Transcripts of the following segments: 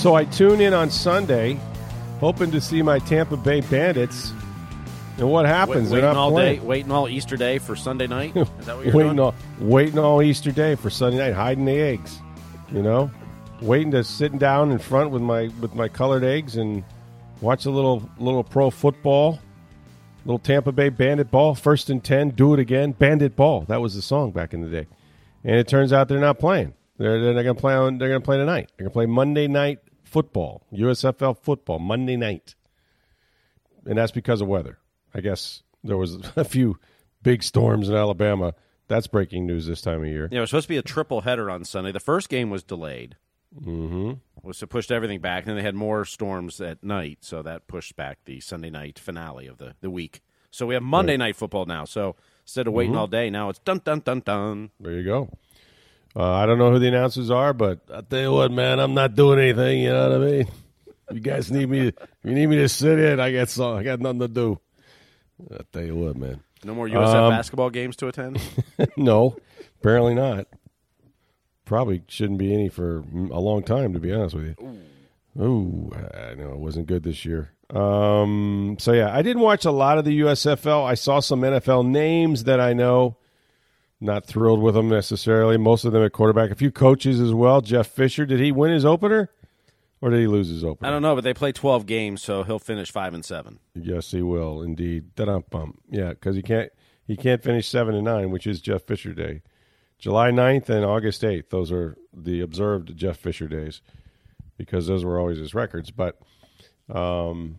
So I tune in on Sunday, hoping to see my Tampa Bay Bandits. And what happens? Wait, waiting all playing. day, waiting all Easter Day for Sunday night. Is that what you're waiting doing? all waiting all Easter Day for Sunday night, hiding the eggs. You know, waiting to sitting down in front with my with my colored eggs and watch a little little pro football, little Tampa Bay Bandit ball, first and ten, do it again, Bandit ball. That was the song back in the day, and it turns out they're not playing. They're they're not going to play on. They're going to play tonight. They're going to play Monday night football, USFL football, Monday night, and that's because of weather. I guess there was a few big storms in Alabama. That's breaking news this time of year. Yeah, it was supposed to be a triple header on Sunday. The first game was delayed. Mm-hmm. Was to push everything back, and then they had more storms at night, so that pushed back the Sunday night finale of the, the week. So we have Monday night football now. So instead of Mm-hmm. waiting all day, now it's dun dun dun dun. There you go. Uh, I don't know who the announcers are, but I tell you what, man, I'm not doing anything. You know what I mean? You guys need me. To, you need me to sit in. I got some. I got nothing to do. I tell you what, man. No more USF Um, basketball games to attend. no, apparently not. Probably shouldn't be any for a long time, to be honest with you. Ooh, I know it wasn't good this year. Um, so yeah, I didn't watch a lot of the USFL. I saw some NFL names that I know. Not thrilled with them necessarily. Most of them at quarterback. A few coaches as well. Jeff Fisher, did he win his opener, or did he lose his opener? I don't know, but they play twelve games, so he'll finish five and seven. Yes, he will indeed. Da-dum-bum. Yeah, because he can't he can't finish seven and nine, which is Jeff Fisher Day. July 9th and August eighth. Those are the observed Jeff Fisher days, because those were always his records. But um,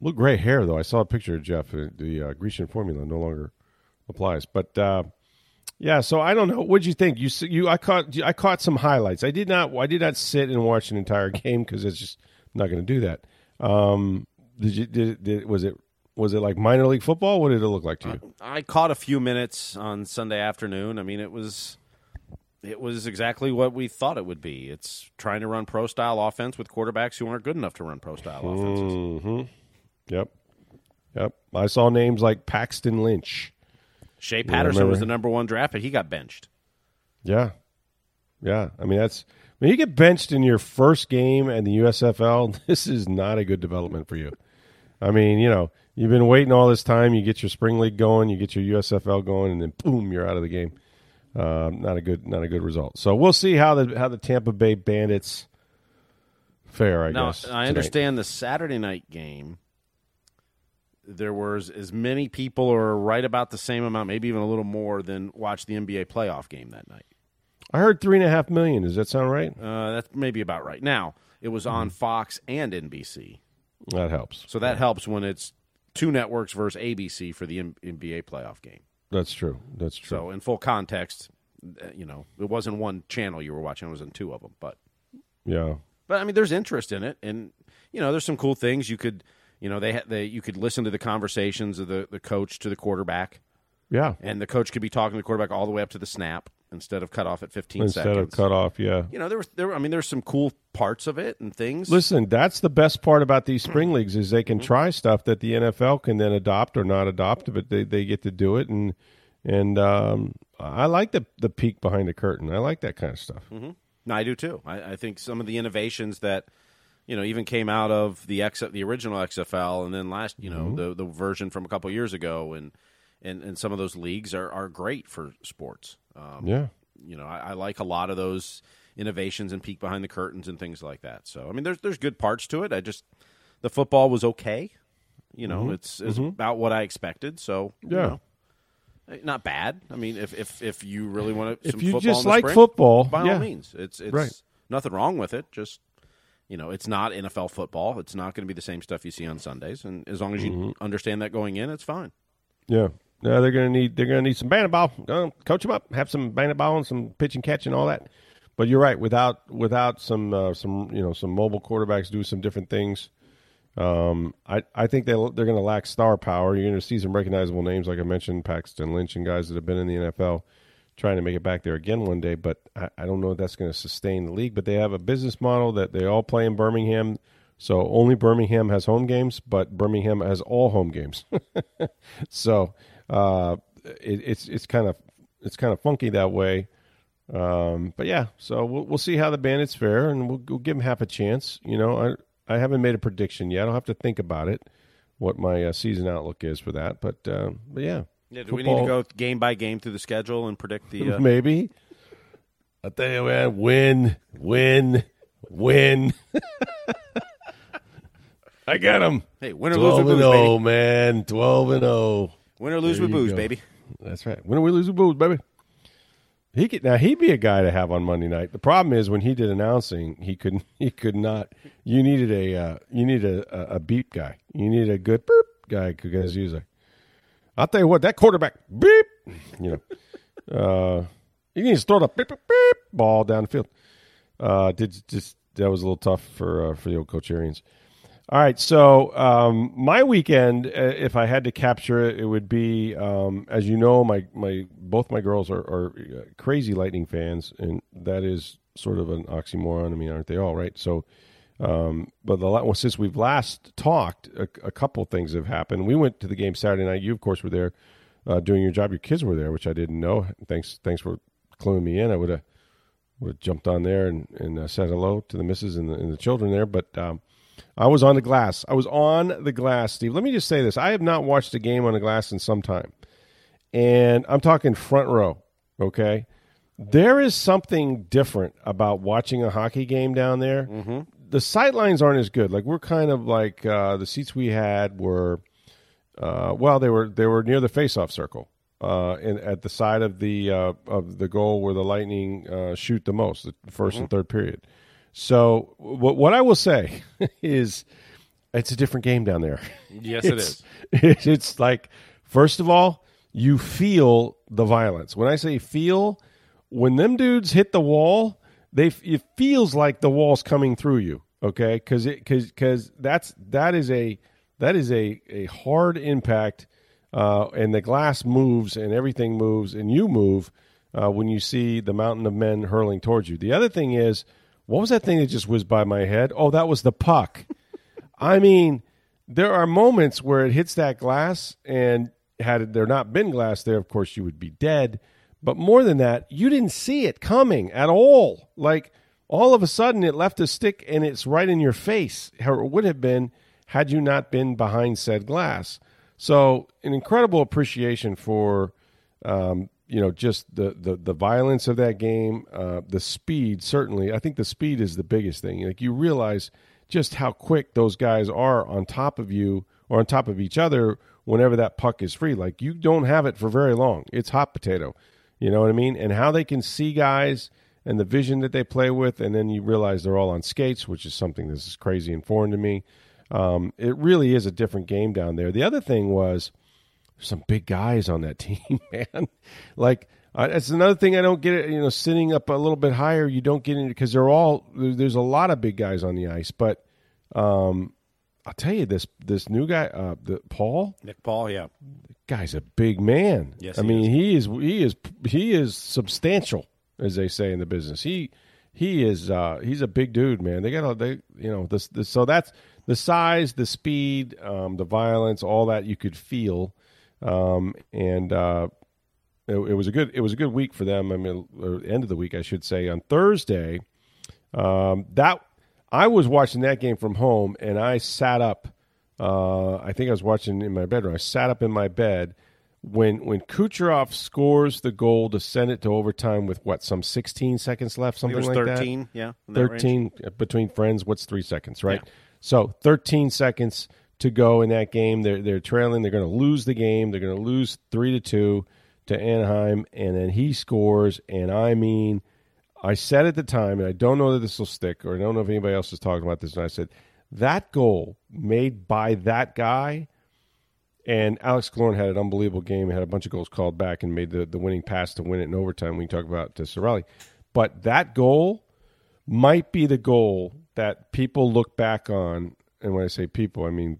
look, gray hair though. I saw a picture of Jeff. uh, The uh, Grecian formula no longer applies. But uh, yeah, so I don't know. What'd you think? You you I caught I caught some highlights. I did not I did not sit and watch an entire game because it's just I'm not going to do that. Um, did you did, did was it was it like minor league football? What did it look like to you? I caught a few minutes on Sunday afternoon. I mean, it was it was exactly what we thought it would be. It's trying to run pro style offense with quarterbacks who aren't good enough to run pro style offenses. Mm-hmm. Yep, yep. I saw names like Paxton Lynch. Shea Patterson was the number one draft pick. He got benched. Yeah, yeah. I mean that's when you get benched in your first game in the USFL. This is not a good development for you. I mean, you know, you've been waiting all this time. You get your spring league going, you get your USFL going, and then boom, you're out of the game. Uh, not a good, not a good result. So we'll see how the how the Tampa Bay Bandits fare. I now, guess. I tonight. understand the Saturday night game. There was as many people, or right about the same amount, maybe even a little more, than watched the NBA playoff game that night. I heard three and a half million. Does that sound right? Uh, that's maybe about right. Now it was Mm-hmm. on Fox and NBC. That helps. So that helps when it's two networks versus ABC for the M- NBA playoff game. That's true. That's true. So in full context, uh, you know, it wasn't one channel you were watching; it was in two of them. But yeah. but I mean, there's interest in it, and you know, there's some cool things you could, you know, they they you could listen to the conversations of the the coach to the quarterback, Yeah. and the coach could be talking to the quarterback all the way up to the snap instead of cut off at 15 Instead seconds. of cut off, yeah. You know, there was there. I mean, there's some cool parts of it and things. Listen, that's the best part about these Mm-hmm. spring leagues is they can try stuff that the NFL can then adopt or not adopt, but they, they get to do it and and um, I like the the peek behind the curtain. I like that kind of stuff. No, I do too. I, I think some of the innovations that you know even came out of the X, the original XFL, and then last you know the the version from a couple years ago, and and and some of those leagues are are great for sports. Um, Yeah. you know, I, I like a lot of those innovations and peek behind the curtains and things like that. So, I mean, there's there's good parts to it. I just the football was okay. You know, it's it's about what I expected. So, you Mm-hmm. Yeah. know, eh, not bad. I mean, if if if you really want to, If some you football just like spring, football, by yeah. all means, it's it's Right. nothing wrong with it. Just you know, it's not NFL football. It's not going to be the same stuff you see on Sundays, and as long as you Mm-hmm. understand that going in, it's fine. Yeah. No, they're going to need they're going to need some bandit ball. Go coach them up, have some bandit ball and some pitch and catch and all that. But you're right. Without without some uh, some you know some mobile quarterbacks do some different things. Um, I I think they they're going to lack star power. You're going to see some recognizable names like I mentioned, Paxton Lynch and guys that have been in the NFL trying to make it back there again one day. But I, I don't know if that's going to sustain the league. But they have a business model that they all play in Birmingham. So only Birmingham has home games, but Birmingham has all home games. so uh, it, it's it's kind of it's kind of funky that way. Um, but yeah, so we'll we'll see how the Bandits fare, and we'll, we'll give them half a chance. You know, I I haven't made a prediction yet. I'll have to think about it, what my uh, season outlook is for that. But uh, but yeah, yeah. Do Football, we need to go game by game through the schedule and predict the? Uh... Maybe. I tell you, man, win, win, win. I got him. Hey, win or lose with booze, 0, baby. man. Twelve and zero. Oh. Win or lose there with booze, go. baby. That's right. Win or we lose with booze, baby. He could now he'd be a guy to have on Monday night. The problem is when he did announcing, he couldn't he could not. You needed a uh, you needed a, a, beep guy. You needed a good beep guy because he was like, I'll tell you what, that quarterback beep, you know, uh, he needs to throw the beep, beep, beep ball down the field. Uh, did just that was a little tough for uh, for the old Coach Arians. All right, so um, my weekend, uh, if I had to capture it, it would be, um, as you know, my my both my girls are, are, uh, crazy Lightning fans, and that is sort of an oxymoron. I mean, aren't they all right? So, um, but well, since we've last talked, a, a, couple things have happened. We went to the game Saturday night. You, of course, were there uh, doing your job. Your kids were there, which I didn't know. Thanks, thanks for cluing me in. I would have would have jumped on there and, and uh, said hello to the misses and the, and the children there, but. Um, I was on the glass. I was on the glass, Steve. Let me just say this. I have not watched a game on the glass in some time. And I'm talking front row, okay? There is something different about watching a hockey game down there. Mm-hmm. The sight lines aren't as good. Like we're kind of like uh, the seats we had were, uh, well, they were they were near the face-off circle, uh, and at the side of the uh, of the goal where the Lightning uh, shoot the most, the 1st mm-hmm. and third period. So what what I will say is it's a different game down there. Yes, it is. It's like first of all, you feel the violence. When I say feel, when them dudes hit the wall, they it feels like the wall's coming through you. Okay, because it because because that's that is a that is a a hard impact, uh, and the glass moves and everything moves and you move uh, when you see the mountain of men hurling towards you. The other thing is what was that thing that just whizzed by my head? Oh, that was the puck. I mean, there are moments where it hits that glass, and had there not been glass there, of course, you would be dead. But more than that, you didn't see it coming at all. Like all of a sudden, it left a stick and it's right in your face. How it would have been had you not been behind said glass. So, an incredible appreciation for um, you know just the the, the violence of that game, uh, the speed. Certainly, I think the speed is the biggest thing. Like you realize just how quick those guys are on top of you or on top of each other whenever that puck is free. Like you don't have it for very long. It's hot potato. You know what I mean? And how they can see guys and the vision that they play with, and then you realize they're all on skates, which is something that's is crazy and foreign to me. Um, it really is a different game down there. The other thing was some big guys on that team, man. like uh, that's another thing I don't get. It, you know, sitting up a little bit higher, you don't get into because they're all there's a lot of big guys on the ice. But um, I'll tell you this: this new guy, uh, the Paul, Nick Paul, yeah, guy's a big man. Yes, I mean he is he is he is substantial, as they say in the business. He he is uh, he's a big dude, man. They got a, they you know this, this so that's the size, the speed, um, the violence, all that you could feel um, and uh, it, it, was a good it was a good week for them. I mean, end of the week, I should say. On Thursday, um, that I was watching that game from home, and I sat up. Uh, I think I was watching in my bedroom. I sat up in my bed when when Kucherov scores the goal to send it to overtime with what some 16 seconds left, something like 13, that. Yeah, 13 range. Uh, between friends. What's three seconds, right? Yeah. So 13 seconds to go in that game. They're they're trailing. They're going to lose the game. They're going to lose three to two to Anaheim, and then he scores. And I mean, I said at the time, and I don't know that this will stick, or I don't know if anybody else is talking about this. And I said that goal made by that guy, And Alex Killorn had an unbelievable game. He had a bunch of goals called back and made the, the winning pass to win it in overtime. We can talk about uh, to Cirelli. But that goal might be the goal that people look back on. And when I say people, I mean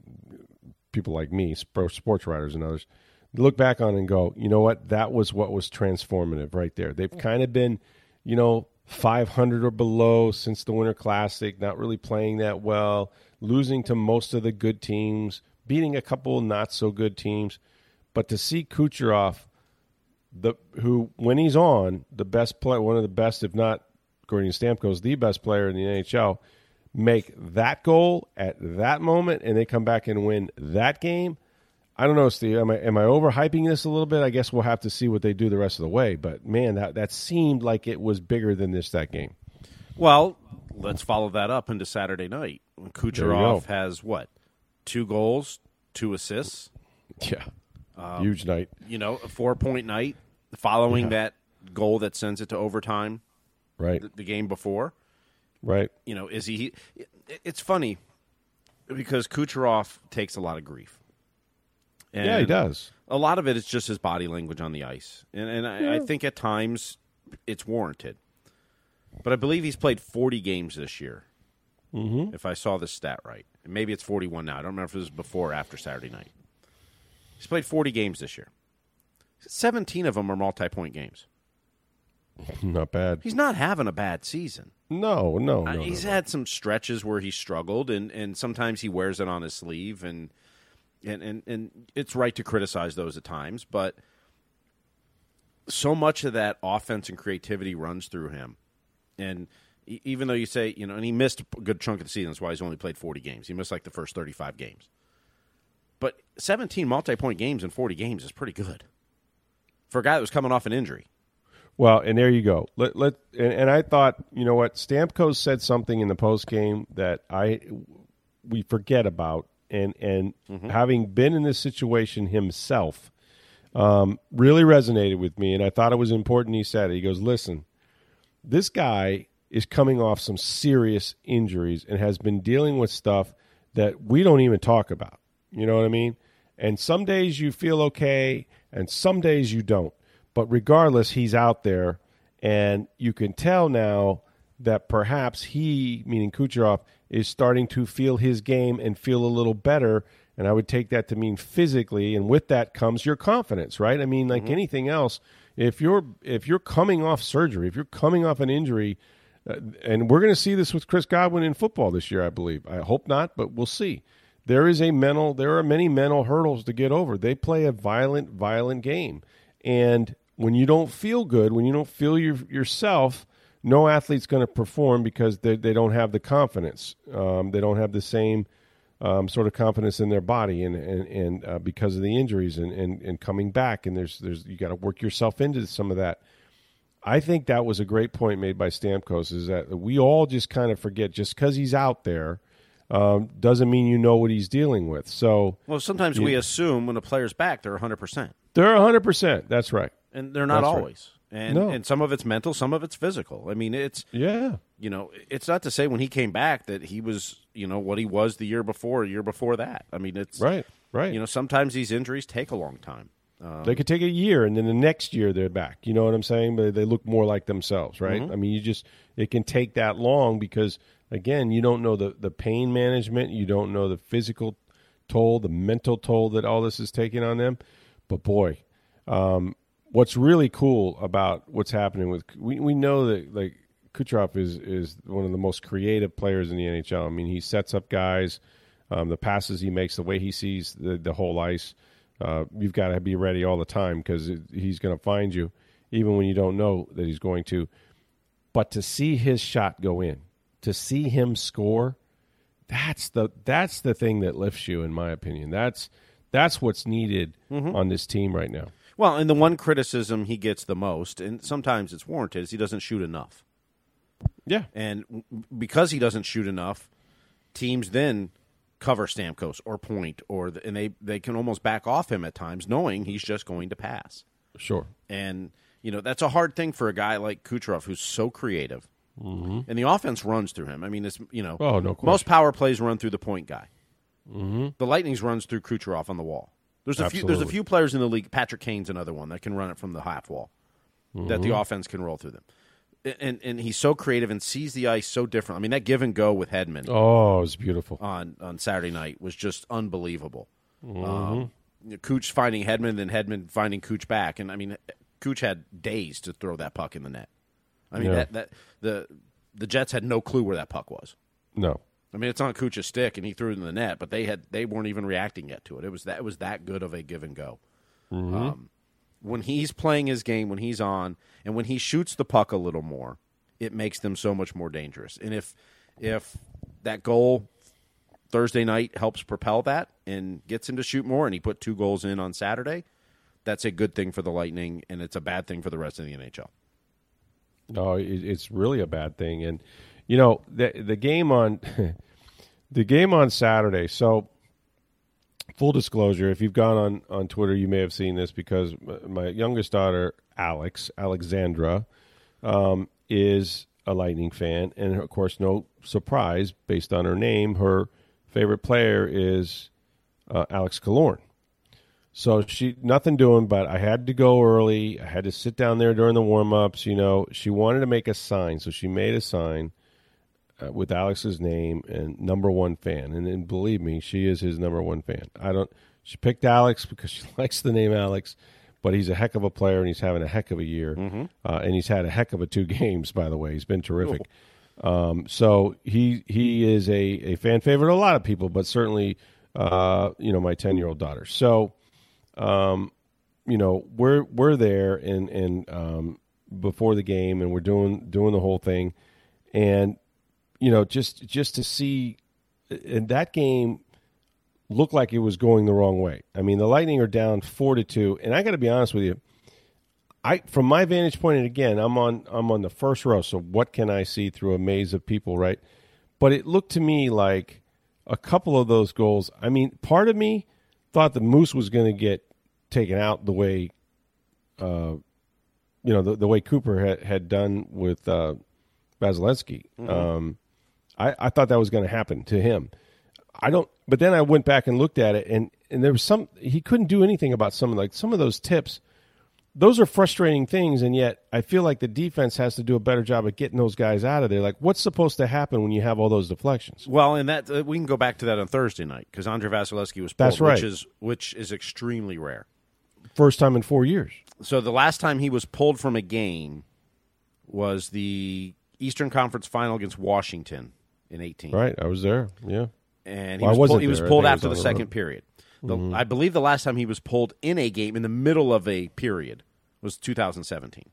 people like me, sports writers and others, look back on and go, you know what? That was what was transformative right there. They've kind of been, you know, 500 or below since the Winter Classic, not really playing that well, losing to most of the good teams, beating a couple not so good teams. But to see Kucherov, the who when he's on, the best player, one of the best, if not according to Stamkos, the best player in the NHL, make that goal at that moment, and they come back and win that game. I don't know, Steve. Am I am I overhyping this a little bit? I guess we'll have to see what they do the rest of the way. But man, that that seemed like it was bigger than this that game. Well, let's follow that up into Saturday night. Kucherov has what? Two goals, two assists. Yeah, um, huge night. You know, a four point night following yeah. that goal that sends it to overtime. Right, the, the game before. Right. You know, is he? It's funny because Kucherov takes a lot of grief. And yeah, he does. A lot of it is just his body language on the ice, and and I, yeah. I think at times it's warranted. But I believe he's played 40 games this year. Mm-hmm. If I saw this stat right, maybe it's 41 now. I don't remember if it was before or after Saturday night. He's played 40 games this year. 17 of them are multi-point games. Not bad. He's not having a bad season. No, no, no. He's no, had some stretches where he struggled, and, and sometimes he wears it on his sleeve, and, and and and it's right to criticize those at times, but so much of that offense and creativity runs through him, and even though you say you know, and he missed a good chunk of the season, that's why he's only played forty games. He missed like the first thirty-five games, but seventeen multi-point games in forty games is pretty good for a guy that was coming off an injury. Well, and there you go. Let let and, and I thought, you know what, Stamkos said something in the post game that I we forget about, and and mm-hmm. having been in this situation himself, um, really resonated with me, and I thought it was important. He said, it. he goes, "Listen, this guy is coming off some serious injuries and has been dealing with stuff that we don't even talk about. You know what I mean? And some days you feel okay, and some days you don't." But regardless, he's out there, and you can tell now that perhaps he, meaning Kucherov, is starting to feel his game and feel a little better. And I would take that to mean physically, and with that comes your confidence, right? I mean, like mm-hmm. anything else, if you're if you're coming off surgery, if you're coming off an injury, uh, and we're going to see this with Chris Godwin in football this year, I believe. I hope not, but we'll see. There is a mental, there are many mental hurdles to get over. They play a violent, violent game, and when you don't feel good, when you don't feel your, yourself, no athlete's going to perform because they, they don't have the confidence. Um, they don't have the same um, sort of confidence in their body, and and, and uh, because of the injuries and, and, and coming back, and there's there's you got to work yourself into some of that. I think that was a great point made by Stamkos. Is that we all just kind of forget just because he's out there. Um, doesn't mean you know what he's dealing with. So, well, sometimes you, we assume when a player's back, they're 100%. They're 100%. That's right and they're not That's always. Right. And no. and some of it's mental, some of it's physical. I mean, it's yeah. You know, it's not to say when he came back that he was you know what he was the year before, year before that. I mean, it's right, right. You know, sometimes these injuries take a long time. Um, they could take a year, and then the next year they're back. You know what I'm saying? But they look more like themselves, right? Mm-hmm. I mean, you just it can take that long because again, you don't know the the pain management, you don't know the physical toll, the mental toll that all this is taking on them. But boy, um, what's really cool about what's happening with we we know that like Kucherov is is one of the most creative players in the NHL. I mean, he sets up guys, um, the passes he makes, the way he sees the the whole ice. Uh, you've got to be ready all the time because he's going to find you, even when you don't know that he's going to. But to see his shot go in, to see him score, that's the that's the thing that lifts you, in my opinion. That's that's what's needed mm-hmm. on this team right now. Well, and the one criticism he gets the most, and sometimes it's warranted, is he doesn't shoot enough. Yeah. And because he doesn't shoot enough, teams then cover Stamkos or point, or the, and they, they can almost back off him at times, knowing he's just going to pass. Sure. And, you know, that's a hard thing for a guy like Kucherov who's so creative. Mm-hmm. And the offense runs through him. I mean, it's, you know, oh, no most power plays run through the point guy. Mm-hmm. The Lightning's runs through Kucherov on the wall. There's a few. There's a few players in the league. Patrick Kane's another one that can run it from the half wall. That the offense can roll through them, and and he's so creative and sees the ice so different. I mean, that give and go with Hedman Oh, it was beautiful. on on Saturday night was just unbelievable. Um, you know, Cooch finding Hedman, and Hedman finding Cooch back, and I mean, Cooch had days to throw that puck in the net. I mean, Yeah. that that the the Jets had no clue where that puck was. No. I mean, it's on Cooch's stick, and he threw it in the net, but they had they weren't even reacting yet to it. It was that it was that good of a give and go. Um, when he's playing his game, when he's on, and when he shoots the puck a little more, it makes them so much more dangerous. And if if that goal Thursday night helps propel that and gets him to shoot more, and he put two goals in on Saturday, that's a good thing for the Lightning, and it's a bad thing for the rest of the NHL. No, it, it's really a bad thing. And you know the the game on the game on Saturday. So, full disclosure: if you've gone on on Twitter, you may have seen this because my youngest daughter, Alex Alexandra, um, is a Lightning fan, and of course, no surprise, based on her name, her favorite player is uh, Alex Killorn. So she nothing doing, but I had to go early. I had to sit down there during the warm ups. You know, she wanted to make a sign, so she made a sign with Alex's name and number one fan. And, and believe me, she is his number one fan. I don't. She picked Alex because she likes the name Alex, but he's a heck of a player and he's having a heck of a year. Uh, and he's had a heck of a two games, by the way. He's been terrific. Um, so he he is a, a fan favorite of a lot of people, but certainly uh, you know my ten year old daughter. So um, you know we're we're there and and um, before the game and we're doing doing the whole thing, and you know just just to see and that game looked like it was going the wrong way. I mean the Lightning are down four to two, and I got to be honest with you. I from my vantage point, and again, I'm on I'm on the first row, so what can I see through a maze of people, right? But it looked to me like a couple of those goals. I mean, part of me thought the Moose was going to get taken out the way, uh, you know, the, the way Cooper had, had done with uh, Vasilevskiy. Um, I, I thought that was going to happen to him. I don't. But then I went back and looked at it, and and there was some. He couldn't do anything about some of like some of those tips. Those are frustrating things, and yet I feel like the defense has to do a better job of getting those guys out of there. Like, what's supposed to happen when you have all those deflections? Well, and that uh, we can go back to that on Thursday night because Andrei Vasilevskiy was pulled, That's right. which is which is extremely rare. First time in four years. So the last time he was pulled from a game was the Eastern Conference Final against Washington in eighteen, Right, I was there. Yeah, and he Well, was pulled, he was pulled I was after the the second road. Mm-hmm. period. I believe the last time he was pulled in a game in the middle of a period was 2017.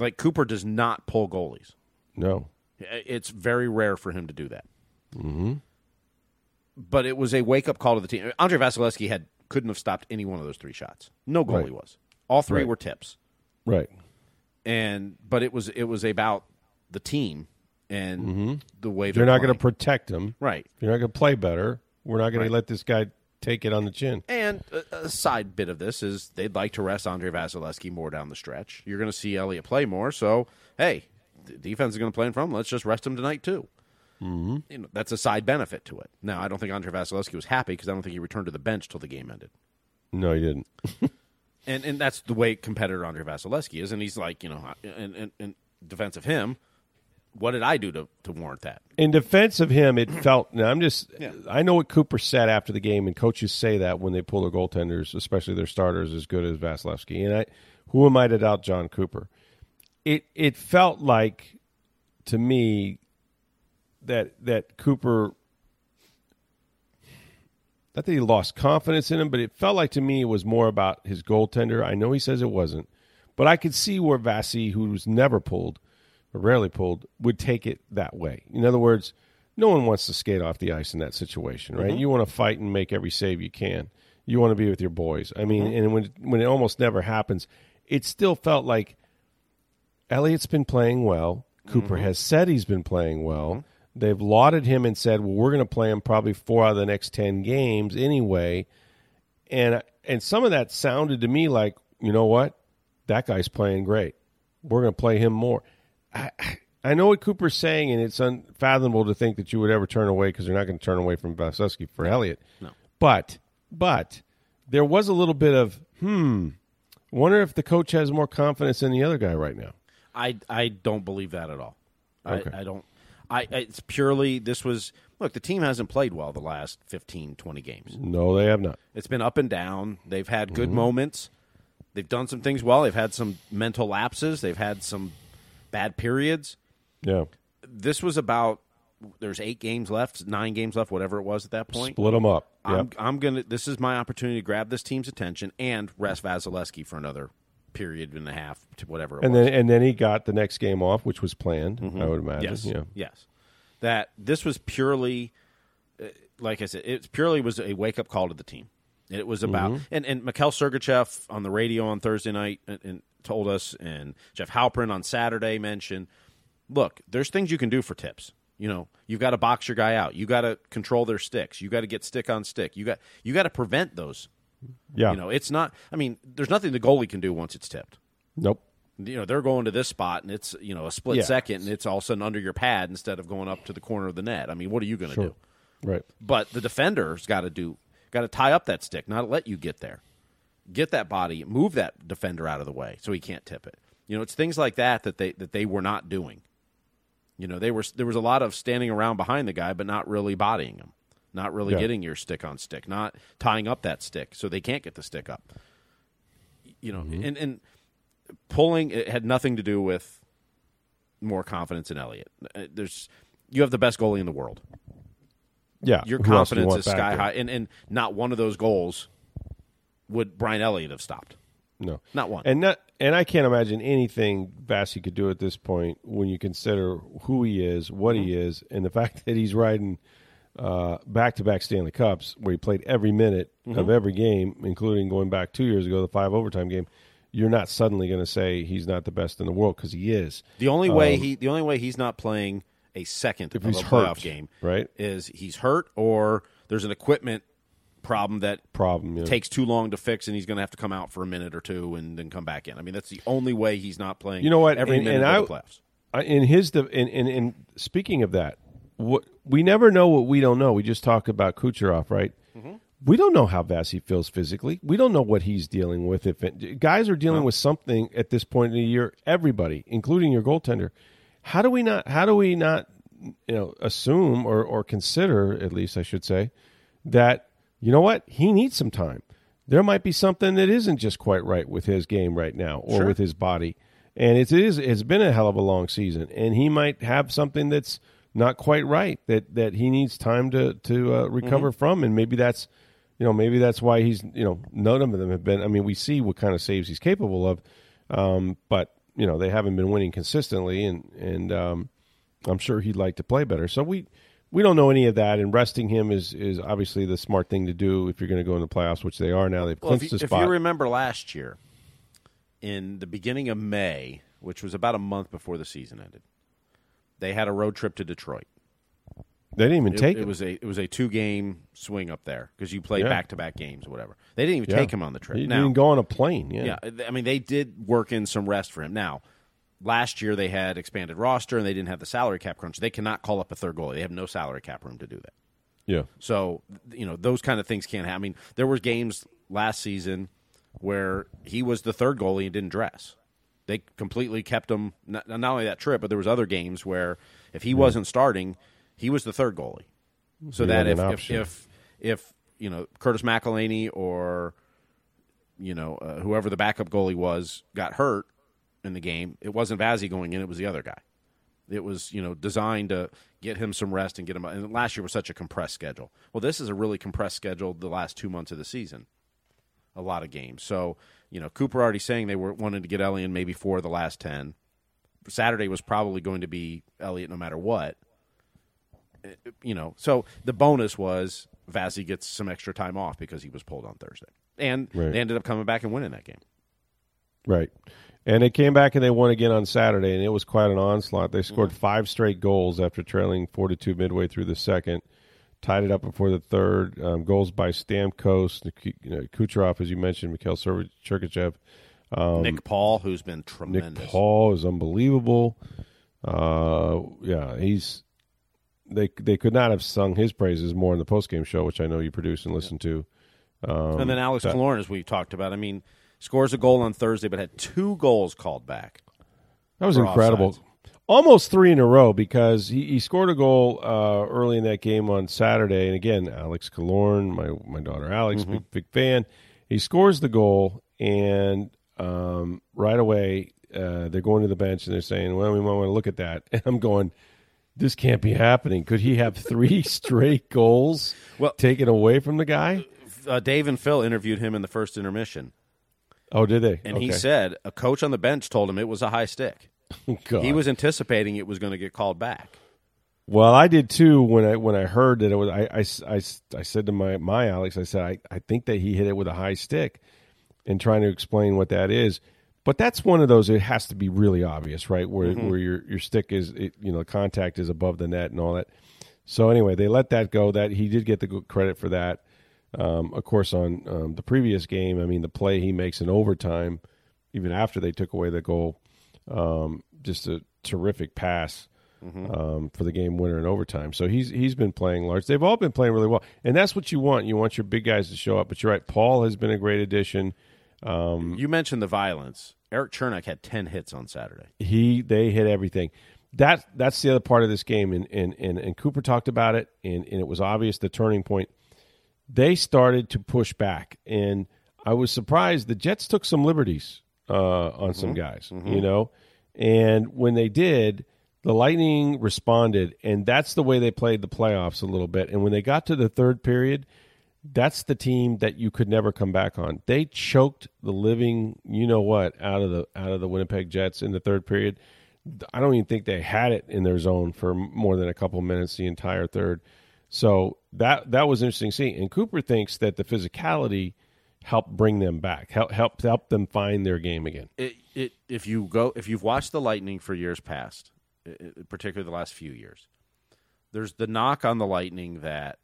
Like Cooper does not pull goalies. no, It's very rare for him to do that. Mm-hmm. But it was a wake up call to the team. Andrei Vasilevskiy had couldn't have stopped any one of those three shots. No goalie Right. was. All three Right. were tips. right. And but it was it was about the team and the way you're they're not going to protect him, right. you're not going to play better, we're not going Right. to let this guy take it on the chin. And a, a side bit of this is they'd like to rest Andrei Vasilevskiy more down the stretch. You're going to see Elliott play more, so hey, the defense is going to play in front. of him. Let's just rest him tonight too. Mm-hmm. You know, that's a side benefit to it. Now, I don't think Andrei Vasilevskiy was happy because I don't think he returned to the bench till the game ended. No, he didn't. And and that's the way competitor Andrei Vasilevskiy is. And he's like, you know, in, in, in defense of him, what did I do to, to warrant that? In defense of him, it felt. Now I'm just. I know what Cooper said after the game, and coaches say that when they pull their goaltenders, especially their starters, as good as Vasilevskiy. And I, who am I to doubt Jon Cooper? It it felt like to me that that Cooper. Not that he lost confidence in him, but it felt like to me it was more about his goaltender. I know he says it wasn't, but I could see where Vasi, who was never pulled, rarely pulled, would take it that way. In other words, no one wants to skate off the ice in that situation, right? Mm-hmm. You want to fight and make every save you can. You want to be with your boys. I mean, mm-hmm. and when when it almost never happens, it still felt like Elliott's been playing well. Cooper mm-hmm. has said he's been playing well. They've lauded him and said, "Well, we're going to play him probably four out of the next ten games anyway." And and some of that sounded to me like, you know what, that guy's playing great. We're going to play him more. I, I know what Cooper's saying, and it's unfathomable to think that you would ever turn away because you're not going to turn away from Vasilevskiy for Elliott. No. But but there was a little bit of hmm. Wonder if the coach has more confidence in the other guy right now. I I don't believe that at all. Okay. I, I don't. I it's purely this was look. The team hasn't played well the last 15, 20 games. No, they have not. It's been up and down. They've had good Mm-hmm. moments. They've done some things well. They've had some mental lapses. They've had some bad periods. Yeah, This was about. There's eight games left, nine games left, whatever it was at that point. split them up. I'm, I'm gonna. This is my opportunity to grab this team's attention and rest Vasilevskiy for another period and a half to whatever. It and was. then and then he got the next game off, which was planned. I would imagine. Yes. Yeah. Yes. That this was purely, uh, like I said, it purely was a wake up call to the team. It was about Mm-hmm. and and Mikhail Sergachev on the radio on Thursday night and, and told us, and Jeff Halpern on Saturday mentioned, look, there's things you can do for tips. You know, you've got to box your guy out. You got to control their sticks. You got to get stick on stick. You got you got to prevent those. Yeah. You know, it's not. I mean, there's nothing the goalie can do once it's tipped Nope. you know they're going to this spot and it's you know a split Yeah. second and it's all of a sudden under your pad instead of going up to the corner of the net. I mean, what are you going to Sure. do? Right. But the defender's got to do got to tie up that stick, not let you get there. Get that body, move that defender out of the way so he can't tip it. You know, it's things like that that they that they were not doing. You know, they were there was a lot of standing around behind the guy but not really bodying him. Not really Yeah. getting your stick on stick, not tying up that stick so they can't get the stick up. You know, Mm-hmm. and and pulling it had nothing to do with more confidence in Elliott. Uh, There's you have the best goalie in the world. Yeah. Your confidence is sky high, and and not one of those goals would Brian Elliott have stopped. No. Not one. And not and I can't imagine anything Vassy could do at this point when you consider who he is, what he Mm-hmm. is, and the fact that he's riding back to back Stanley Cups where he played every minute Mm-hmm. of every game, including going back two years ago, the five overtime game. You're not suddenly going to say he's not the best in the world because he is. The only way he the only way he's not playing a second Um, If of he's a playoff hurt, game right? is he's hurt or there's an equipment problem that Problem. Yeah. takes too long to fix and he's going to have to come out for a minute or two and then come back in. I mean that's the only way he's not playing. You know what? Every And- minute and of the I- playoffs. I- in his in, in in speaking of that, what we never know what we don't know. We just talk about Kucherov, right? Mm-hmm. We don't know how Vassy feels physically. We don't know what he's dealing with. If it, guys are dealing with something at this point in the year, everybody, including your goaltender, how do we not? How do we not? You know, assume or or consider at least I should say that you know what he needs some time. There might be something that isn't just quite right with his game right now or Sure. with his body, and it is it's been a hell of a long season, and he might have something that's not quite right that that he needs time to to uh, recover from, and maybe that's you know maybe that's why he's you know none of them have been. I mean, we see what kind of saves he's capable of, um, but you know they haven't been winning consistently, and and um, I'm sure he'd like to play better. So we we don't know any of that, and resting him is is obviously the smart thing to do if you're going to go in the playoffs, which they are now. They've Well, if clinched you, the if you remember last year, in the beginning of May, which was about a month before the season ended, they had a road trip to Detroit. they didn't even It, take it him. was a it was a two game swing up there because you play back to back games or whatever. They didn't even Yeah. take him on the trip. He now, didn't go on a plane. Yeah, yeah, I mean they did work in some rest for him. Now, last year they had expanded roster and they didn't have the salary cap crunch. They cannot call up a third goalie. They have no salary cap room to do that. yeah. So you know those kind of things can't happen. I mean, there were games last season where he was the third goalie and didn't dress. They completely kept him. Not, not only that trip, but there was other games where if he wasn't starting, he was the third goalie. So that if, if if if you know Curtis McElhinney or you know uh, whoever the backup goalie was got hurt in the game, it wasn't Vazzy going in; it was the other guy. It was you know designed to get him some rest and get him. And last year was such a compressed schedule. Well, this is a really compressed schedule. The last two months of the season, a lot of games. So you know Cooper already saying they were wanted to get Elliott maybe four of the last ten. Saturday was probably going to be Elliott no matter what. Uh, You know, so the bonus was Vazzy gets some extra time off because he was pulled on Thursday, and Right. they ended up coming back and winning that game. Right. And they came back and they won again on Saturday, and it was quite an onslaught. They scored Mm-hmm. five straight goals after trailing four to two midway through the second. Tied it up before the third. Um, goals by Stamkos, Nik- you know, Kucherov, as you mentioned, Mikhail Serv- Cherkachev, Nick Paul, who's been tremendous. Nick. Paul is unbelievable. Uh, yeah, he's they they could not have sung his praises more in the postgame show, which I know you produce and listen to. Um, and then Alex that- as we talked about, I mean, scores a goal on Thursday, but had two goals called back. That was incredible. offsides. Almost three in a row because he, he scored a goal uh, early in that game on Saturday. And again, Alex Killorn, my my daughter Alex, Mm-hmm. big big fan. He scores the goal, and um, right away uh, they're going to the bench and they're saying, "Well, we might want to look at that." And I'm going, "This can't be happening. Could he have three straight goals Well- taken away from the guy?" Uh, Dave and Phil interviewed him in the first intermission, Oh, did they? and he said a coach on the bench told him it was a high stick. God. He was anticipating it was going to get called back. Well, I did too when I when I heard that it was. I, I, I, I said to my my Alex, I said I, I think that he hit it with a high stick, and trying to explain what that is. But that's one of those. It has to be really obvious, right? Where mm-hmm. where your your stick is, it, you know, contact is above the net and all that. So anyway, they let that go. That he did get the credit for that. Um, of course, on um, the previous game, I mean, the play he makes in overtime, even after they took away the goal, um, just a terrific pass um, for the game winner in overtime. So he's he's been playing large. They've all been playing really well, and that's what you want. You want your big guys to show up. But you're right. Paul has been a great addition. Um, You mentioned the violence. Erik Cernak had ten hits on Saturday. he they hit everything. That that's the other part of this game, and and and, and Cooper talked about it, and, and it was obvious the turning point. They started to push back, and I was surprised. The Jets took some liberties uh, on some guys, you know, and when they did, the Lightning responded, and that's the way they played the playoffs a little bit. And when they got to the third period, that's the team that you could never come back on. They choked the living, you know what, out of the out of the Winnipeg Jets in the third period. I don't even think they had it in their zone for more than a couple minutes the entire third. So that that was interesting to see. And Cooper thinks that the physicality helped bring them back, help help help them find their game again. It, it, if you go, if you've watched the Lightning for years past, i- i- particularly the last few years, there's the knock on the Lightning that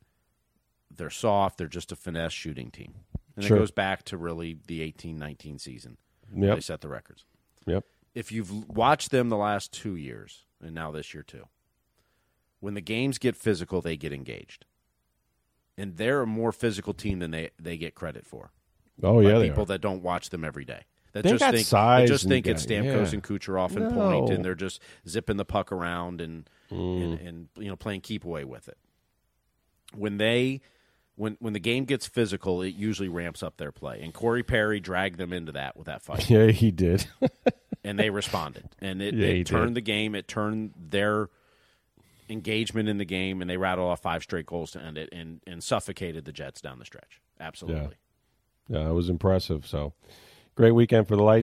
they're soft. They're just a finesse shooting team, and Sure. it goes back to really the eighteen nineteen season. Yep. They set the records. Yep. If you've watched them the last two years, and now this year too, when the games get physical, they get engaged, and they're a more physical team than they they get credit for Oh yeah, they people that don't watch them every day. That They just think that just think it's Stamkos yeah. and Kucherov and No. Point, and they're just zipping the puck around and, Mm. and and you know playing keep away with it. When they when when the game gets physical, it usually ramps up their play. And Corey Perry dragged them into that with that fight, yeah, he did. and they responded. And it, Yeah, it turned did. the game. It turned their engagement in the game, and they rattled off five straight goals to end it, and and suffocated the Jets down the stretch. Absolutely. yeah, it was impressive. So great weekend for the light.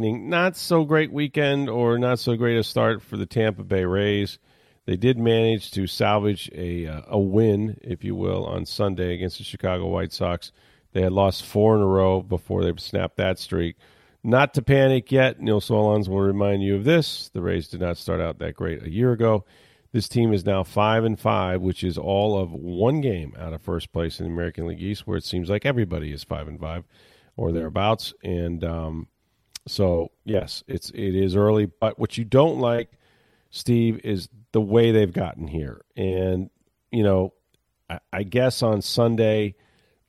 Not so great weekend or not so great a start for the Tampa Bay Rays. They did manage to salvage a uh, a win, if you will, on Sunday against the Chicago White Sox. They had lost four in a row before they snapped that streak. Not to panic yet. Neil Solondz will remind you of this. The Rays did not start out that great a year ago. This team is now five and five, which is all of one game out of first place in the American League East, where it seems like everybody is five and five or thereabouts. And um, so yes, it's it is early, but what you don't like, Steve, is the way they've gotten here. And you know, I, I guess on Sunday,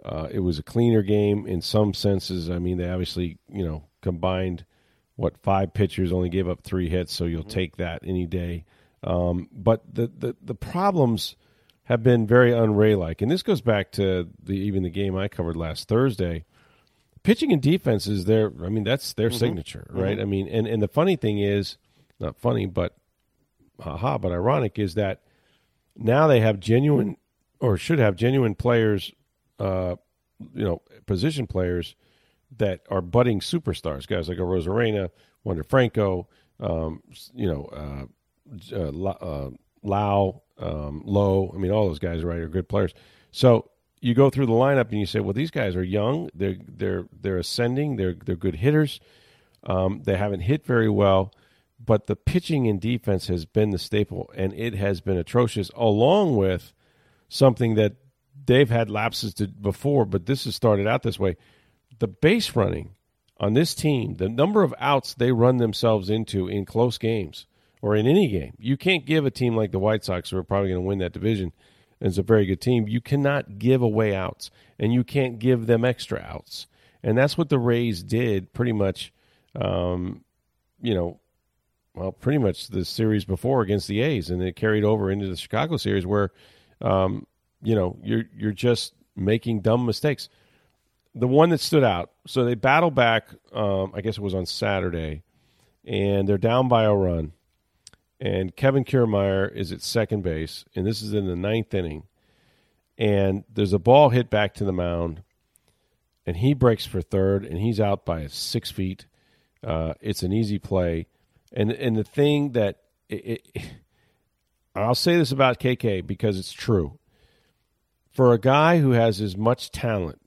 uh, it was a cleaner game in some senses. I mean, they obviously you know combined what five pitchers only gave up three hits, so you'll take that any day. Um, but the, the the problems have been very unray like, and this goes back to the even the game I covered last Thursday pitching and defense is their i mean that's their signature right i mean and and the funny thing is not funny but haha but ironic is that now they have genuine or should have genuine players uh you know position players that are budding superstars guys like a rosarena Wander Franco um you know uh, uh, uh Lau, um, Lowe. I mean, all those guys, right, are good players. So you go through the lineup and you say, well, these guys are young. They're they're they're ascending. They're they're good hitters. Um, they haven't hit very well, but the pitching and defense has been the staple, and it has been atrocious. Along with something that they've had lapses to before, but this has started out this way: the base running on this team, the number of outs they run themselves into in close games or in any game. You can't give a team like the White Sox, who are probably going to win that division, it's a very good team. You cannot give away outs, and you can't give them extra outs, and that's what the Rays did pretty much. Um, you know, well, pretty much the series before against the A's, and it carried over into the Chicago series where, um, you know, you're you're just making dumb mistakes. The one that stood out, so they battle back. Um, I guess it was on Saturday, and they're down by a run and Kevin Kiermaier is at second base, and this is in the ninth inning. And there's a ball hit back to the mound, and he breaks for third, and he's out by six feet. Uh, it's an easy play, and and the thing that it, it, I'll say this about KK because it's true. For a guy who has as much talent,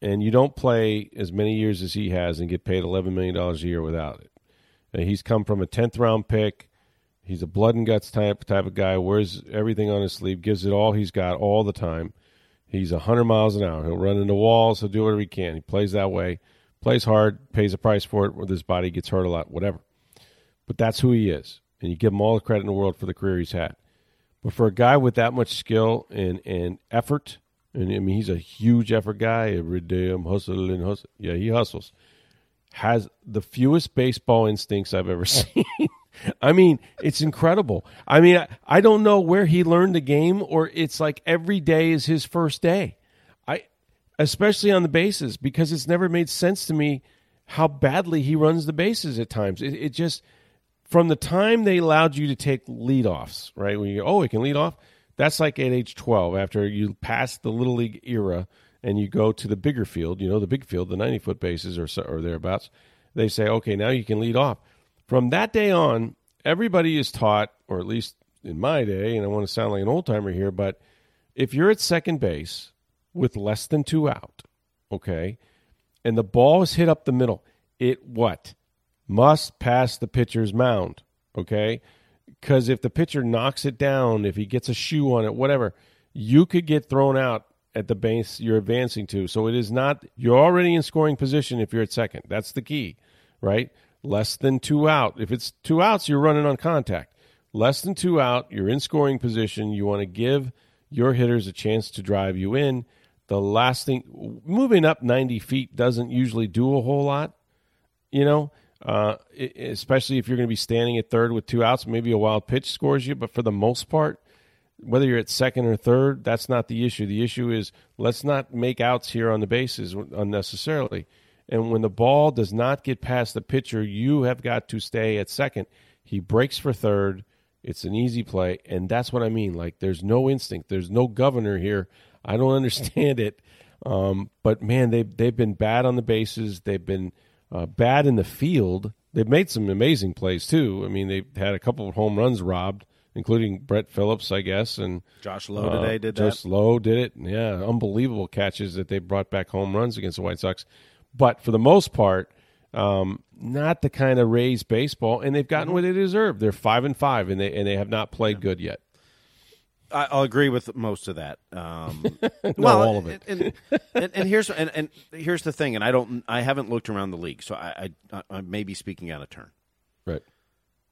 and you don't play as many years as he has and get paid eleven million dollars a year without it, and he's come from a tenth round pick He's a blood and guts type type of guy. Wears everything on his sleeve, gives it all he's got all the time. He's hundred miles an hour. He'll run into walls. He'll do whatever he can. He plays that way. Plays hard. Pays a price for it. Where his body gets hurt a lot. Whatever. But that's who he is, and you give him all the credit in the world for the career he's had. But for a guy with that much skill and and effort, and I mean he's a huge effort guy. Every day I'm hustling, hustle. Yeah, he hustles. Has the fewest baseball instincts I've ever seen. I mean, it's incredible. I mean, I, I don't know where he learned the game, or it's like every day is his first day. I, especially on the bases, because it's never made sense to me how badly he runs the bases at times. It, it just from the time they allowed you to take leadoffs, right? When you go, oh, it can lead off. That's like at age twelve, after you pass the little league era and you go to the bigger field. You know, the big field, the ninety foot bases or or thereabouts. They say, okay, now you can lead off from that day on, everybody is taught, or at least in my day, and I want to sound like an old timer here, but if you're at second base with less than two out, okay, and the ball is hit up the middle, it what? Must pass the pitcher's mound, okay? Because if the pitcher knocks it down, if he gets a shoe on it, whatever, you could get thrown out at the base you're advancing to. So it is not, you're already in scoring position if you're at second. That's the key, right? Less than two out. If it's two outs, you're running on contact. Less than two out, you're in scoring position. You want to give your hitters a chance to drive you in. The last thing, moving up 90 feet doesn't usually do a whole lot, you know, uh, especially if you're going to be standing at third with two outs. Maybe a wild pitch scores you, but for the most part, whether you're at second or third, that's not the issue. The issue is let's not make outs here on the bases unnecessarily. And when the ball does not get past the pitcher, you have got to stay at second. He breaks for third. It's an easy play. And that's what I mean. Like, there's no instinct, there's no governor here. I don't understand it. Um, but man, they've, they've been bad on the bases. They've been uh, bad in the field. They've made some amazing plays, too. I mean, they've had a couple of home runs robbed, including Brett Phillips, I guess. And Josh Lowe uh, today did Josh that. Josh Lowe did it. Yeah, unbelievable catches that they brought back home runs against the White Sox. But for the most part, um, not the kind of Rays baseball, and they've gotten mm-hmm. what they deserve. They're five and five, and they and they have not played yeah. good yet. I'll agree with most of that. Um, well, all of it. And, and, and, here's and, and, here's the thing, and I don't, I haven't looked around the league, so I, I, I may be speaking out of turn. Right.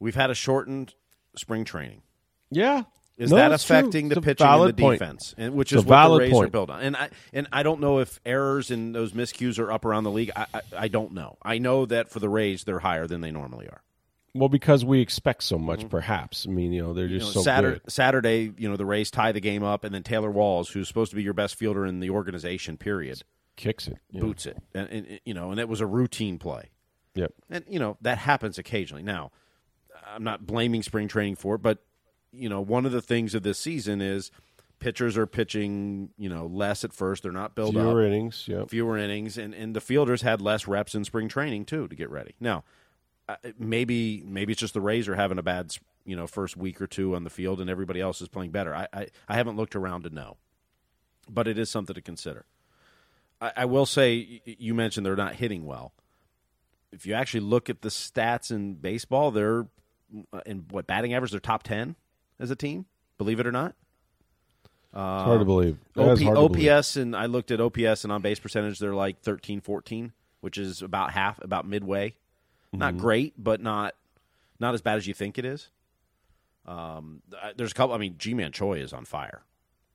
We've had a shortened spring training. Yeah, is no, that affecting the pitching and the defense, and, which is what the Rays point. are built on? And I and I don't know if errors and those miscues are up around the league. I, I, I don't know. I know that for the Rays, they're higher than they normally are. Well, because we expect so much, mm-hmm. perhaps. I mean, you know, they're just you know, so Saturday, good. Saturday, you know, the Rays tie the game up, and then Taylor Walls, who's supposed to be your best fielder in the organization, period, kicks it, boots it, and, and you know, and it was a routine play. Yep. And you know that happens occasionally. Now, I'm not blaming spring training for it, but you know, one of the things of this season is pitchers are pitching, you know, less at first. They're not built fewer up. innings, yeah, fewer innings, and and the fielders had less reps in spring training too to get ready. Now, uh, maybe maybe it's just the Rays are having a bad you know first week or two on the field and everybody else is playing better. I I, I haven't looked around to know, but it is something to consider. I, I will say you mentioned they're not hitting well. If you actually look at the stats in baseball, they're in what batting average? They're top ten as a team. Believe it or not. It's hard to believe. OP, hard to believe. OPS and I looked at OPS and on base percentage they're like 13 14 which is about half about midway not Mm-hmm. great but not not as bad as you think it is um, there's a couple I mean Ji-Man Choi is on fire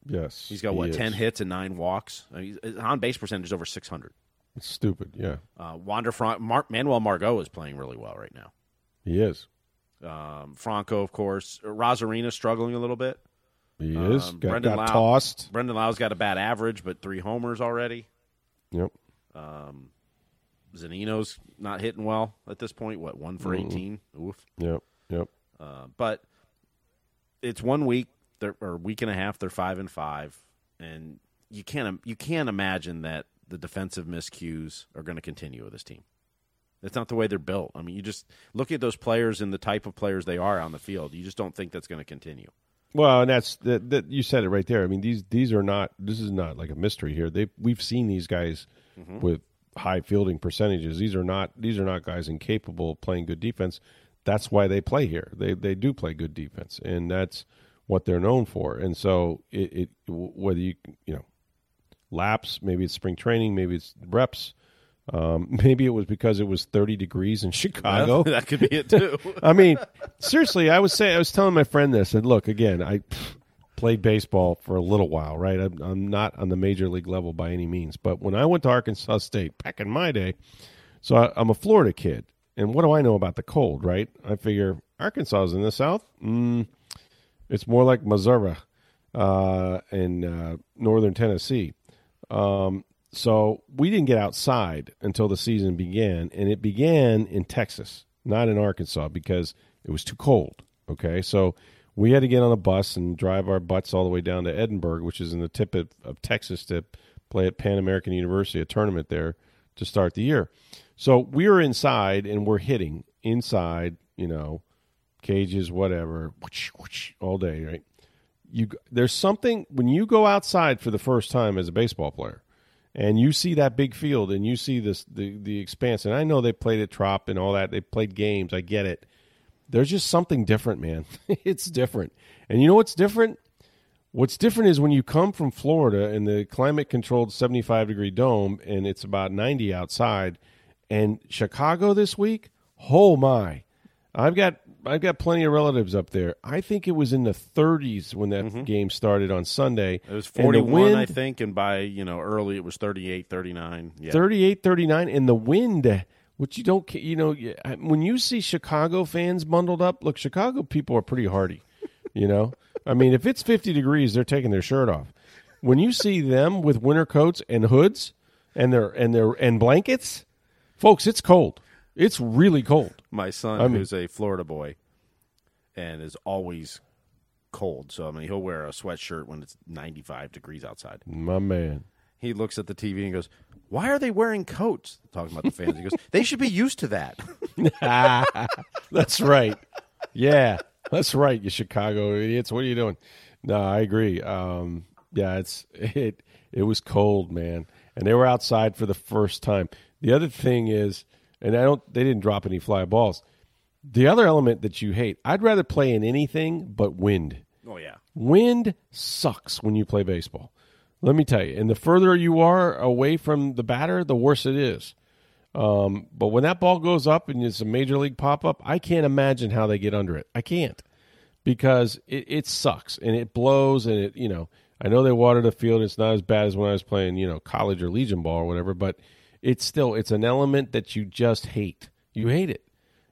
Yes, he's got he what is. 10 hits and 9 walks I mean, on base percentage is over 600 It's stupid. Yeah, uh, Wander Fran- Mar- Manuel Margot is playing really well right now he is. Um, Franco of course Arozarena struggling a little bit He is. Um, Got, Brandon got Lau- tossed. Brandon Lowe's got a bad average but three homers already Yep. Zunino's not hitting well at this point. What one for eighteen? Oof. Yep. Yep. Uh, but it's one week they're, or week and a half. They're five and five, and you can't you can't imagine that the defensive miscues are going to continue with this team. That's not the way they're built. I mean, you just look at those players and the type of players they are on the field. You just don't think that's going to continue. Well, and that's that, that. You said it right there. I mean, these these are not. This is not like a mystery here. They we've seen these guys mm-hmm. with high fielding percentages. These are not. These are not guys incapable of playing good defense. That's why they play here. They they do play good defense, and that's what they're known for. And so it, it whether you you know laps, maybe it's spring training, maybe it's reps. Um, maybe it was because it was 30 degrees in Chicago. that could be it too. I mean, seriously, I was saying, I was telling my friend this, and look, again, I pff, played baseball for a little while, right? I'm, I'm not on the major league level by any means, but when I went to Arkansas State back in my day, so I, I'm a Florida kid, and what do I know about the cold, right? I figure Arkansas is in the South. Mm, it's more like Missouri uh, and uh, northern Tennessee. Um, so we didn't get outside until the season began, and it began in Texas, not in Arkansas, because it was too cold. Okay, so we had to get on a bus and drive our butts all the way down to Edinburg, which is in the tip of, of Texas, to play at Pan American University, a tournament there to start the year. So we were inside and we're hitting inside, you know, cages, whatever, all day, right? You there's something when you go outside for the first time as a baseball player, and you see that big field and you see this the the expanse. And I know they played at Trop and all that. They played games. I get it. There's just something different, man. it's different. And you know what's different? What's different is when you come from Florida in the climate controlled 75 degree dome and it's about 90 outside and Chicago this week, oh my. I've got I've got plenty of relatives up there. I think it was in the 30s when that mm-hmm. game started on Sunday. It was 41, wind- I think, and by you know early it was 38, 39. Yeah. 38 39 and the wind which you don't you know when you see chicago fans bundled up look chicago people are pretty hardy you know i mean if it's 50 degrees they're taking their shirt off when you see them with winter coats and hoods and their and their and blankets folks it's cold it's really cold My son, I mean- who's a Florida boy, and is always cold. So I mean, he'll wear a sweatshirt when it's ninety-five degrees outside. my man He looks at the TV and goes, "Why are they wearing coats?" Talking about the fans, he goes, "They should be used to that." That's right. Yeah, that's right. You Chicago idiots. What are you doing? No, I agree. Um, yeah, it's it. It was cold, man, and they were outside for the first time. The other thing is, and I don't. They didn't drop any fly balls. The other element that you hate, I'd rather play in anything but wind. oh yeah, Wind sucks when you play baseball. Let me tell you. And the further you are away from the batter, the worse it is. Um, but when that ball goes up and it's a major league pop up, I can't imagine how they get under it. I can't because it, it sucks and it blows and it, you know, I know they water the field. It's not as bad as when I was playing, you know, college or Legion ball or whatever, but it's still, it's an element that you just hate. You hate it.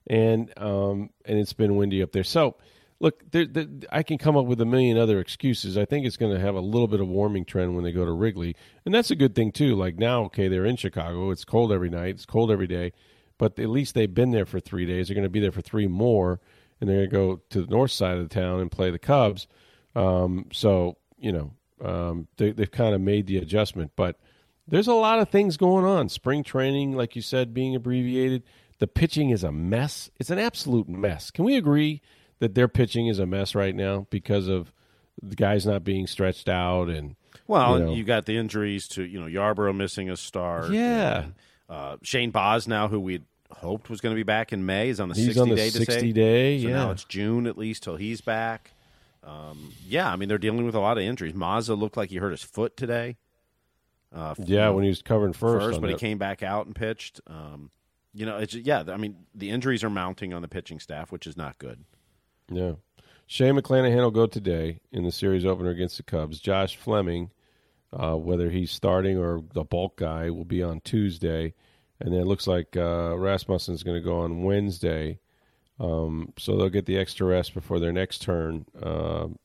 And, um, and it's been windy up there. So, look, there, there, I can come up with a million other excuses. I think it's going to have a little bit of warming trend when they go to Wrigley, and that's a good thing too. Like now, okay, they're in Chicago. It's cold every night. It's cold every day, but at least they've been there for three days. They're going to be there for three more, and they're going to go to the north side of the town and play the Cubs. Um, so you know, um, they, they've kind of made the adjustment, but there's a lot of things going on. Spring training, like you said, being abbreviated. The pitching is a mess. It's an absolute mess. Can we agree that their pitching is a mess right now because of the guys not being stretched out and Well, you know. you got the injuries to you know Yarbrough missing a start. Yeah. and, uh, Shane Baz now, who we hoped was going to be back in May, is on the he's sixty on the day to 60 say. day. So yeah, now it's June at least till he's back. Um, yeah, I mean they're dealing with a lot of injuries. Mazza looked like he hurt his foot today. Uh, yeah. When he was covering first, first, but he came back out and pitched. Um, you know, it's yeah. I mean the injuries are mounting on the pitching staff, which is not good. Yeah. Shane McClanahan will go today in the series opener against the Cubs. Josh Fleming, uh, whether he's starting or the bulk guy, will be on Tuesday. And then it looks like uh, Rasmussen's going to go on Wednesday. Um, so they'll get the extra rest before their next turn um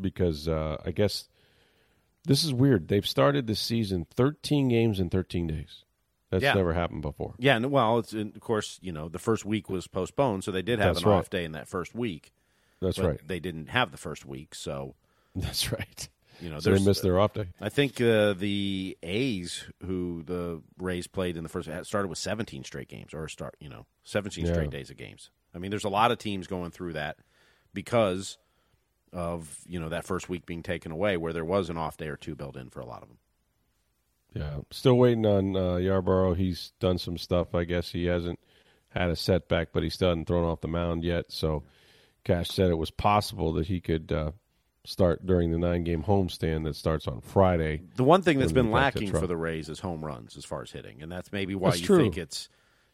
because uh, I guess this is weird. They've started this season 13 games in 13 days. That's Yeah. never happened before. Yeah, and well, it's of course you know the first week was postponed, so they did have That's an right. off day in that first week. That's right. They didn't have the first week, so That's right. you know So they missed their off day. I think uh, the A's, who the Rays played in the first, started with 17 straight games, or start, you know, 17 Yeah. straight days of games. I mean, there's a lot of teams going through that because of you know that first week being taken away, where there was an off day or two built in for a lot of them. Yeah, still waiting on uh, Yarbrough. He's done some stuff. I guess he hasn't had a setback, but he still hasn't thrown off the mound yet. So, Cash said it was possible that he could uh, start during the nine-game homestand that starts on Friday. The one thing that's been lacking for the Rays is home runs as far as hitting, and that's maybe why That's you true. think it's,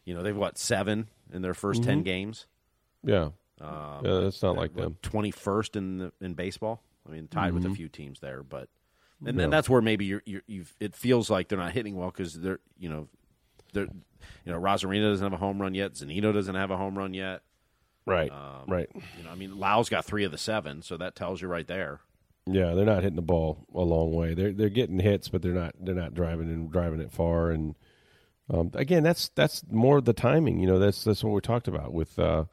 you know, they've what seven in their 1st ten games. Yeah, Um, yeah, that's not like them. 21st in the, in baseball. I mean, tied with Mm-hmm. a few teams there, but and then that's where maybe you're, you're you've it feels like they're not hitting well because they're you know they're you know Arozarena doesn't have a home run yet, Zunino doesn't have a home run yet. Right, Um, right. You know, I mean, Lowe's got three of the seven, so that tells you right there. Yeah, they're not hitting the ball a long way. They're they're getting hits, but they're not they're not driving and driving it far. And um, again, that's that's more the timing. You know, that's that's what we talked about with. Uh,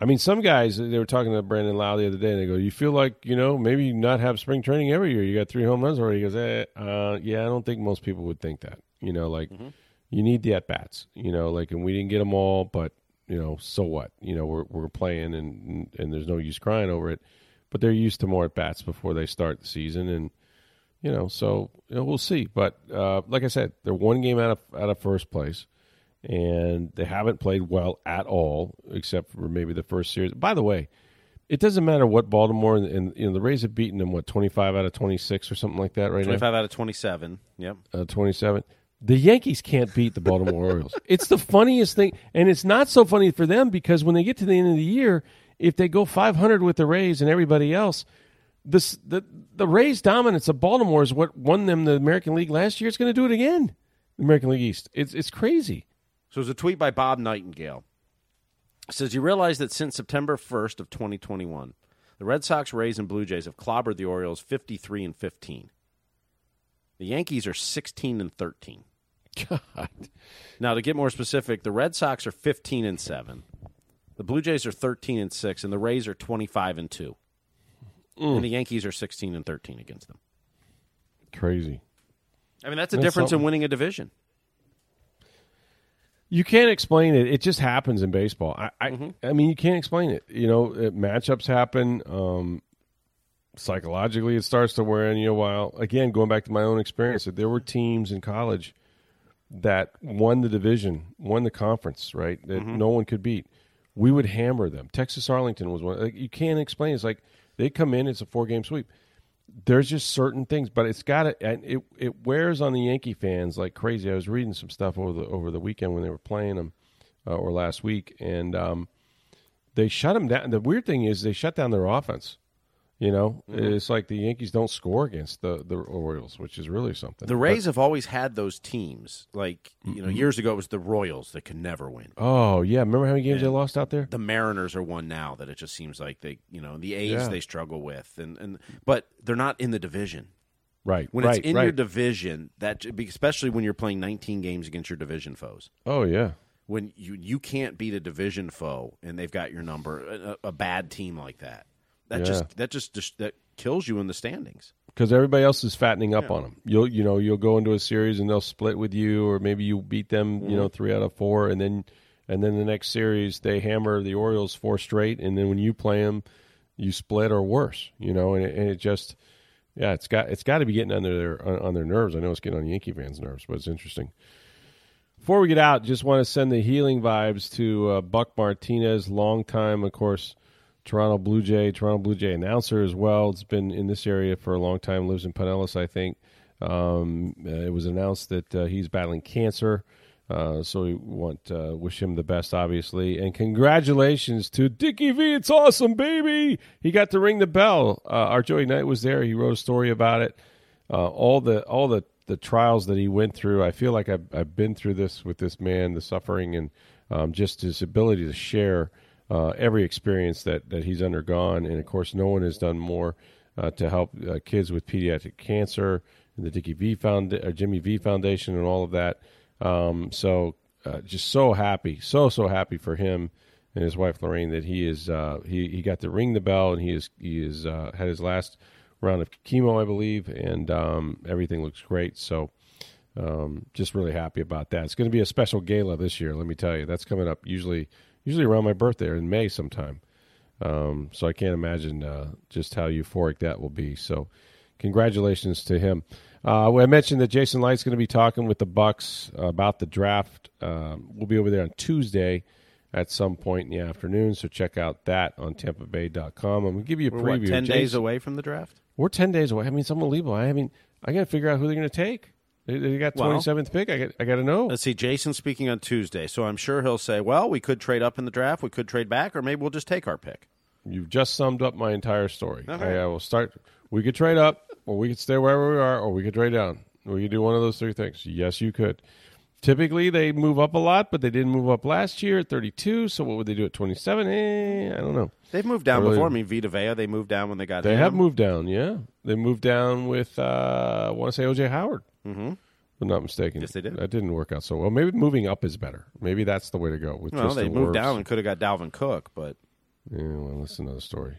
I mean, some guys they were talking to Brandon Lowe the other day, and they go, "You feel like you know maybe not have spring training every year. You got three home runs already." He goes, eh, uh, "Yeah, I don't think most people would think that. You know, like you need the at bats. You know, like and we didn't get them all, but you know, so what? You know, we're we're playing, and and there's no use crying over it. But they're used to more at bats before they start the season, and you know, so you know, we'll see. But uh, like I said, they're one game out of out of first place, and they haven't played well at all, except for maybe the first series. By the way, it doesn't matter what Baltimore and, and you know the Rays have beaten them what twenty five out of twenty six or something like that right Twenty five out of twenty seven. Yep. uh, twenty seven. The Yankees can't beat the Baltimore Orioles. It's the funniest thing, and it's not so funny for them because when they get to the end of the year, if they go five hundred with the Rays and everybody else, this the the Rays' dominance of Baltimore is what won them the American League last year. It's going to do it again, the American League East. It's it's crazy. So there's a tweet by Bob Nightingale. It says, You realize that since September 1st of 2021, the Red Sox, Rays, and Blue Jays have clobbered the Orioles 53 and 15. The Yankees are 16 and 13. God, Now, to get more specific, the Red Sox are 15 and 7. The Blue Jays are 13 and 6, and the Rays are 25 and 2. Mm. And the Yankees are 16 and 13 against them. crazy. I mean, that's a That's difference in winning a division. You can't explain it. It just happens in baseball. I, I, I mean, you can't explain it. You know, it, matchups happen. Um, psychologically, it starts to wear on you a while. Again, going back to my own experience, that there were teams in college that won the division, won the conference, right? That no one could beat. We would hammer them. Texas Arlington was one. Like, you can't explain. It's like they come in. It's a four game sweep. There's just certain things, but it's got to. And it it wears on the Yankee fans like crazy. I was reading some stuff over the over the weekend when they were playing them, uh, or last week, and um, they shut them down. The weird thing is they shut down their offense. You know, mm-hmm. it's like the Yankees don't score against the the Orioles, which is really something. The Rays have always had those teams. Like, you know, mm-hmm. years ago it was the Royals that could never win. Oh yeah, remember how many games they lost out there? the Mariners are one now that it just seems like they, you know, the A's Yeah. they struggle with, and and but they're not in the division. Right, When right, it's in right. your division, that especially when you're playing 19 games against your division foes, oh yeah, when you you can't beat a division foe and they've got your number, a, a bad team like that, that Yeah. just that just, just that kills you in the standings. because everybody else is fattening up on them. You'll you know you'll go into a series and they'll split with you, or maybe you beat them, you know, Mm-hmm. three out of four, and then and then the next series they hammer the Orioles four straight, and then when you play them, you split or worse. You know, and it, and it just yeah, it's got it's got to be getting under their on, on their nerves. I know it's getting on Yankee fans' nerves, but it's interesting. Before we get out, just want to send the healing vibes to uh, Buck Martinez, long time, of course, Toronto Blue Jay, Toronto Blue Jay announcer as well. It's been in this area for a long time, lives in Pinellas, I think. Um, uh, it was announced that uh, he's battling cancer. Uh, so we want to uh, wish him the best, obviously, and congratulations to Dickie V. It's awesome, baby. He got to ring the bell. Uh, our Joey Knight was there. He wrote a story about it. Uh, all the all the the trials that he went through. I feel like I've, I've been through this with this man, the suffering, and um, just his ability to share uh, every experience that that he's undergone. And of course, no one has done more uh, to help kids with pediatric cancer. The Dickie V Found, Jimmy V Foundation, and all of that. Um, so uh, just so happy, so so happy for him and his wife Lorraine that he is uh, he he got to ring the bell and he is he is uh, had his last round of chemo, I believe, and um, everything looks great. So. Um, just really happy about that. It's going to be a special gala this year. Let me tell you, that's coming up usually usually around my birthday or in May sometime. Um, so I can't imagine uh, just how euphoric that will be. So, congratulations to him. Uh, I mentioned that Jason Licht's going to be talking with the Bucs about the draft. Um, we'll be over there on Tuesday at some point in the afternoon, so check out that on TampaBay.com. I'm going to give you a We're, preview. What, ten Jason, days away from the draft. We're ten days away. I mean, it's unbelievable. I mean, I got to figure out who they're going to take. They, got Well, twenty seventh pick. I got I got to know. Let's see. Jason's speaking on Tuesday, so I'm sure he'll say, "Well, we could trade up in the draft. We could trade back, or maybe we'll just take our pick." You've just summed up my entire story. Okay. I, I will start. We could trade up, or we could stay wherever we are, or we could trade down. We could do one of those three things. Yes, you could. Typically, they move up a lot, but they didn't move up last year at 32. So what would they do at 27? Eh, I don't know. They've moved down Really? before. I mean, Vita Vea, they moved down when they got They him. have moved down. Yeah, they moved down with uh, I want to say OJ Howard. Mm-hmm. I'm not mistaken. Yes, they did. That didn't work out so well. Maybe moving up is better. Maybe that's the way to go. With Well, they moved Wirfs. down and could have got Dalvin Cook, but Yeah, well, that's another story.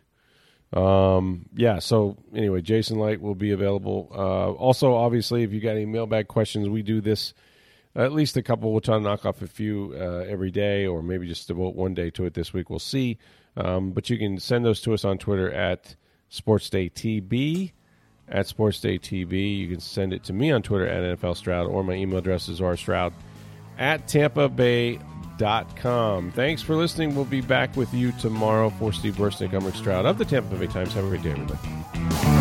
Um, yeah. So anyway, Jason Licht will be available. Uh, also, obviously, if you got any mailbag questions, we do this at least a couple. We'll try to knock off a few uh, every day, or maybe just devote one day to it this week. We'll see. Um, but you can send those to us on Twitter at SportsDayTB. At SportsDayTB, you can send it to me on Twitter at NFL Stroud, or my email address is rstroud at tampabay.com. Thanks for listening. We'll be back with you tomorrow for Steve Bursnick. I'm Stroud of the Tampa Bay Times. Have a great day, everybody.